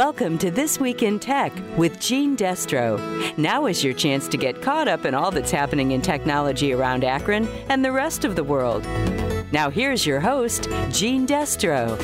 Welcome to This Week in Tech with Gene Destro. Now is your chance to get caught up in all that's happening in technology around Akron and the rest of the world. Now, here's your host, Gene Destro.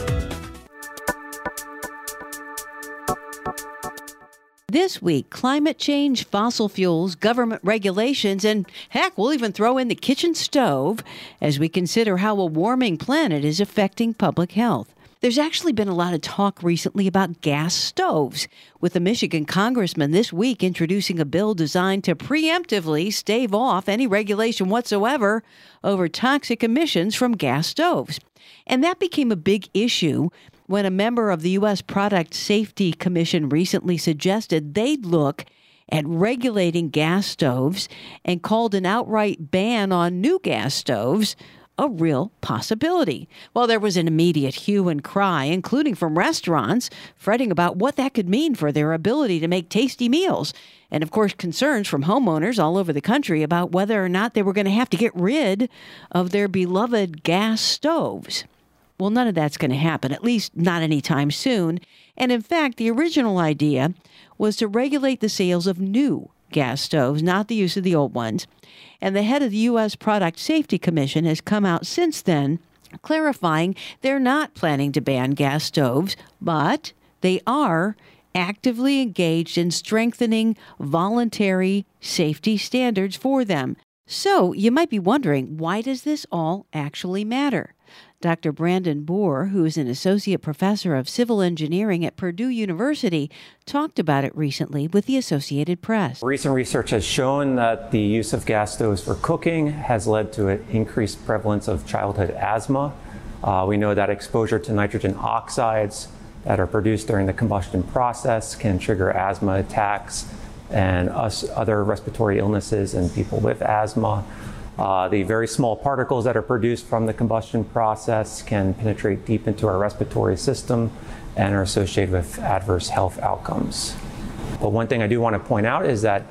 This week, climate change, fossil fuels, government regulations, and heck, we'll even throw in the kitchen stove as we consider how a warming planet is affecting public health. There's actually been a lot of talk recently about gas stoves, with a Michigan congressman this week introducing a bill designed to preemptively stave off any regulation whatsoever over toxic emissions from gas stoves. And that became a big issue when a member of the U.S. Product Safety Commission recently suggested they'd look at regulating gas stoves and called an outright ban on new gas stoves a real possibility. Well, there was an immediate hue and cry, including from restaurants, fretting about what that could mean for their ability to make tasty meals. And of course, concerns from homeowners all over the country about whether or not they were going to have to get rid of their beloved gas stoves. Well, none of that's going to happen, at least not anytime soon. And in fact, the original idea was to regulate the sales of new gas stoves, not the use of the old ones. And the head of the U.S. Product Safety Commission has come out since then clarifying they're not planning to ban gas stoves, but they are actively engaged in strengthening voluntary safety standards for them. So you might be wondering why does this all actually matter? Dr. Brandon Boor, who is an associate professor of civil engineering at Purdue University, talked about it recently with the Associated Press. Recent research has shown that the use of gas stoves for cooking has led to an increased prevalence of childhood asthma. Uh, we know that exposure to nitrogen oxides that are produced during the combustion process can trigger asthma attacks and us, other respiratory illnesses in people with asthma. Uh, the very small particles that are produced from the combustion process can penetrate deep into our respiratory system and are associated with adverse health outcomes. But one thing I do want to point out is that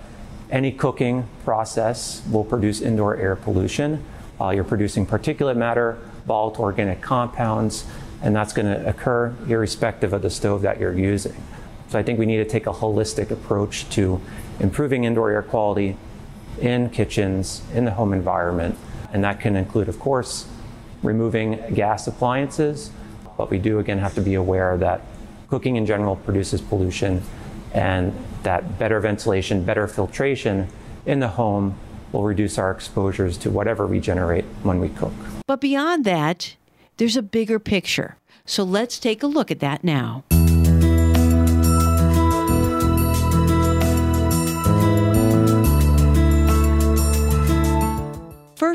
any cooking process will produce indoor air pollution. Uh, you're producing particulate matter, volatile organic compounds, and that's going to occur irrespective of the stove that you're using. So I think we need to take a holistic approach to improving indoor air quality in kitchens, in the home environment. And that can include, of course, removing gas appliances. But we do, again, have to be aware that cooking in general produces pollution and that better ventilation, better filtration in the home will reduce our exposures to whatever we generate when we cook. But beyond that, there's a bigger picture. So let's take a look at that now.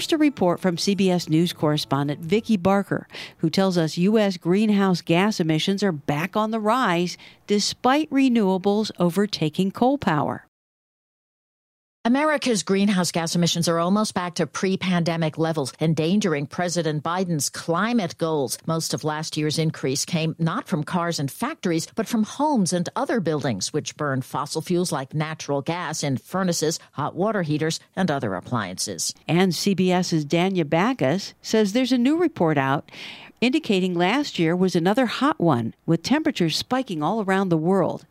First, a report from CBS News correspondent Vicki Barker, who tells us U.S. greenhouse gas emissions are back on the rise despite renewables overtaking coal power. America's greenhouse gas emissions are almost back to pre pandemic levels, endangering President Biden's climate goals. Most of last year's increase came not from cars and factories, but from homes and other buildings, which burn fossil fuels like natural gas in furnaces, hot water heaters, and other appliances. And CBS's Danya Bacchus says there's a new report out indicating last year was another hot one, with temperatures spiking all around the world.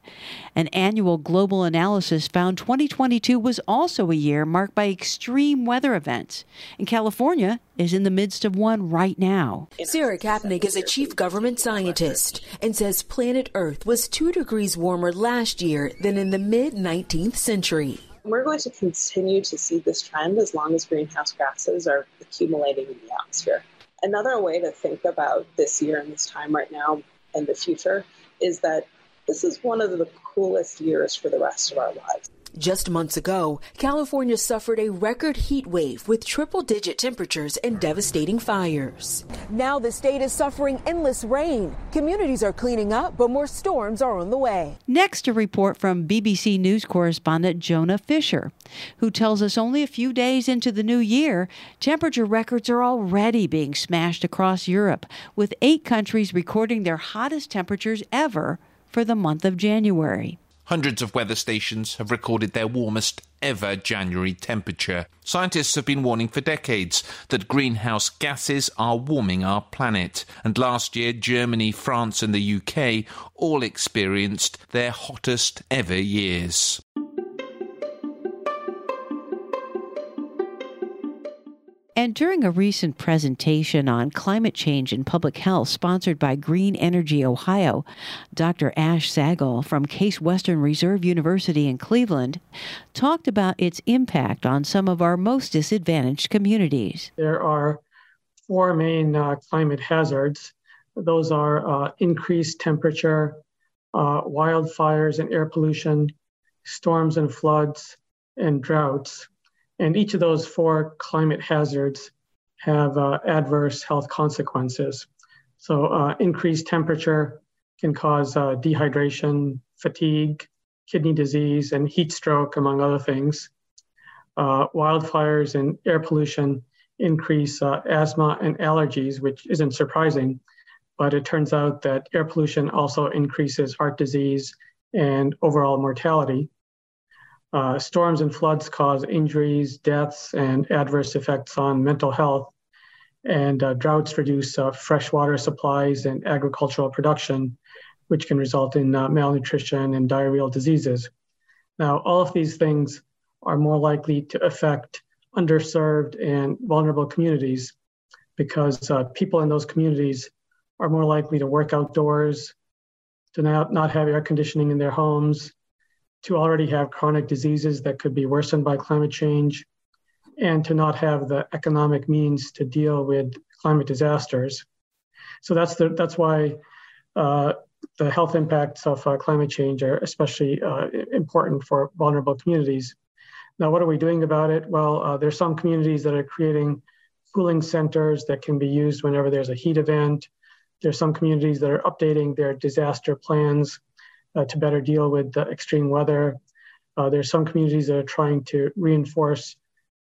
An annual global analysis found 2022 was also a year marked by extreme weather events, and California is in the midst of one right now. Sarah Kapnick is a chief government scientist and says planet Earth was two degrees warmer last year than in the mid 19th century. We're going to continue to see this trend as long as greenhouse gases are accumulating in the atmosphere. Another way to think about this year and this time right now and the future is that this is one of the coolest years for the rest of our lives. Just months ago, California suffered a record heat wave with triple digit temperatures and devastating fires. Now the state is suffering endless rain. Communities are cleaning up, but more storms are on the way. Next, a report from BBC News correspondent Jonah Fisher, who tells us only a few days into the new year, temperature records are already being smashed across Europe, with eight countries recording their hottest temperatures ever for the month of January. Hundreds of weather stations have recorded their warmest ever January temperature. Scientists have been warning for decades that greenhouse gases are warming our planet. And last year, Germany, France, and the UK all experienced their hottest ever years. And during a recent presentation on climate change and public health sponsored by Green Energy Ohio, Dr. Ash Sehgal from Case Western Reserve University in Cleveland talked about its impact on some of our most disadvantaged communities. There are four main uh, climate hazards. Those are uh, increased temperature, uh, wildfires and air pollution, storms and floods, and droughts. And each of those four climate hazards have uh, adverse health consequences. So, uh, increased temperature can cause uh, dehydration, fatigue, kidney disease, and heat stroke, among other things. Uh, wildfires and air pollution increase uh, asthma and allergies, which isn't surprising, but it turns out that air pollution also increases heart disease and overall mortality. Uh, storms and floods cause injuries, deaths, and adverse effects on mental health. And uh, droughts reduce uh, freshwater supplies and agricultural production, which can result in uh, malnutrition and diarrheal diseases. Now, all of these things are more likely to affect underserved and vulnerable communities because uh, people in those communities are more likely to work outdoors, to not, not have air conditioning in their homes, to already have chronic diseases that could be worsened by climate change, and to not have the economic means to deal with climate disasters. So that's the that's why uh, the health impacts of uh, climate change are especially uh, important for vulnerable communities. Now, what are we doing about it? Well, uh, there's some communities that are creating cooling centers that can be used whenever there's a heat event. There's some communities that are updating their disaster plans uh, to better deal with the extreme weather. Uh, there's some communities that are trying to reinforce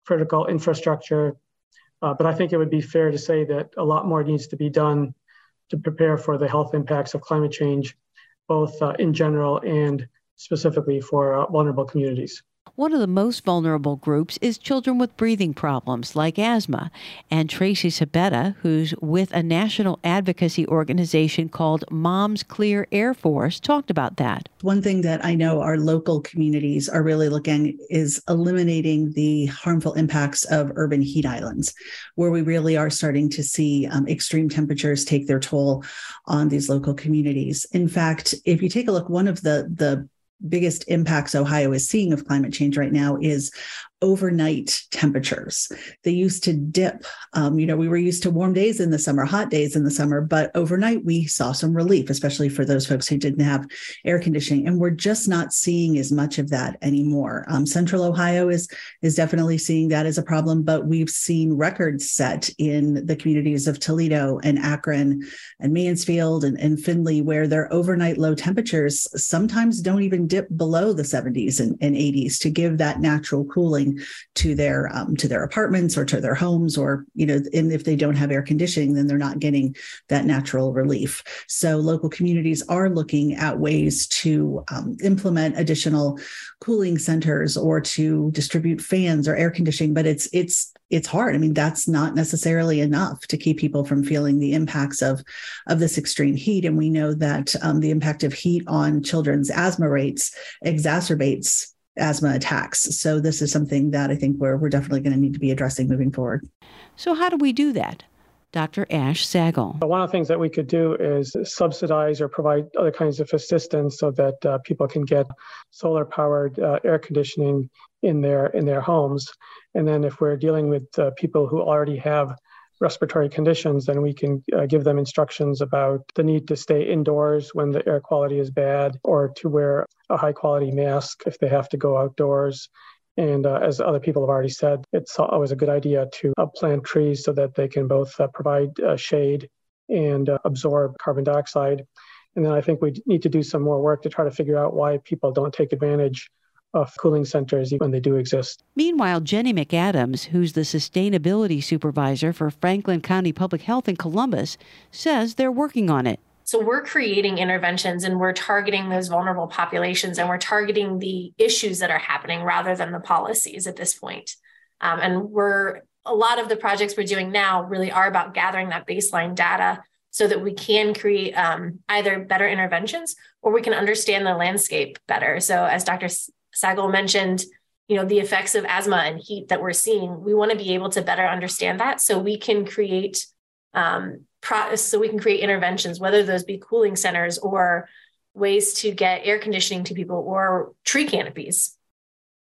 critical infrastructure. Uh, but I think it would be fair to say that a lot more needs to be done to prepare for the health impacts of climate change, both uh, in general and specifically for uh, vulnerable communities. One of the most vulnerable groups is children with breathing problems like asthma. And Tracy Sabetta, who's with a national advocacy organization called Moms Clean Air Force, talked about that. One thing that I know our local communities are really looking is eliminating the harmful impacts of urban heat islands, where we really are starting to see um, extreme temperatures take their toll on these local communities. In fact, if you take a look, one of the the biggest impacts Ohio is seeing of climate change right now is overnight temperatures. They used to dip. Um, you know, we were used to warm days in the summer, hot days in the summer, but overnight we saw some relief, especially for those folks who didn't have air conditioning. And we're just not seeing as much of that anymore. Um, Central Ohio is is definitely seeing that as a problem, but we've seen records set in the communities of Toledo and Akron and Mansfield and, and Findlay, where their overnight low temperatures sometimes don't even dip below the 70s and, and 80s to give that natural cooling to their um, to their apartments or to their homes or you know and if they don't have air conditioning then they're not getting that natural relief so local communities are looking at ways to um, implement additional cooling centers or to distribute fans or air conditioning but it's it's it's hard. I mean, that's not necessarily enough to keep people from feeling the impacts of of this extreme heat. And we know that um, the impact of heat on children's asthma rates exacerbates asthma attacks. So this is something that I think we're, we're definitely going to need to be addressing moving forward. So how do we do that? Dr. Ash Sehgal. One of the things that we could do is subsidize or provide other kinds of assistance so that uh, people can get solar powered uh, air conditioning in their in their homes. And then if we're dealing with uh, people who already have respiratory conditions, then we can uh, give them instructions about the need to stay indoors when the air quality is bad or to wear a high quality mask if they have to go outdoors. And uh, as other people have already said, it's always a good idea to uh, plant trees so that they can both uh, provide uh, shade and uh, absorb carbon dioxide. And then I think we need to do some more work to try to figure out why people don't take advantage of cooling centers when they do exist. Meanwhile, Jenny McAdams, who's the sustainability supervisor for Franklin County Public Health in Columbus, says they're working on it. So we're creating interventions and we're targeting those vulnerable populations and we're targeting the issues that are happening rather than the policies at this point. Um, and we're a lot of the projects we're doing now really are about gathering that baseline data so that we can create um, either better interventions or we can understand the landscape better. So as Dr. Sehgal mentioned, you know the effects of asthma and heat that we're seeing. We want to be able to better understand that so we can create um, pro- so we can create interventions whether those be cooling centers or ways to get air conditioning to people or tree canopies.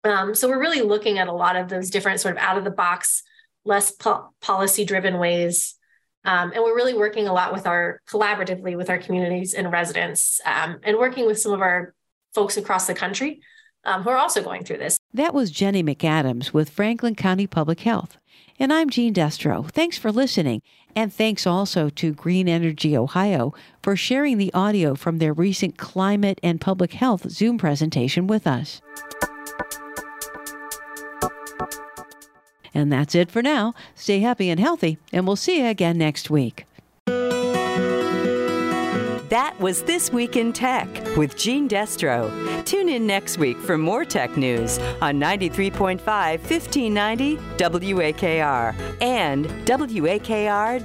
Um, so we're really looking at a lot of those different sort of out of the box less po- policy driven ways. Um, and we're really working a lot with our collaboratively with our communities and residents um, and working with some of our folks across the country um, who are also going through this. That was Jenny McAdams with Franklin County Public Health. And I'm Jean Destro. Thanks for listening. And thanks also to Green Energy Ohio for sharing the audio from their recent climate and public health Zoom presentation with us. And that's it for now. Stay happy and healthy, and we'll see you again next week. That was This Week in Tech with Jean Destro. Tune in next week for more tech news on 93.5 1590 WAKR and WAKR.net.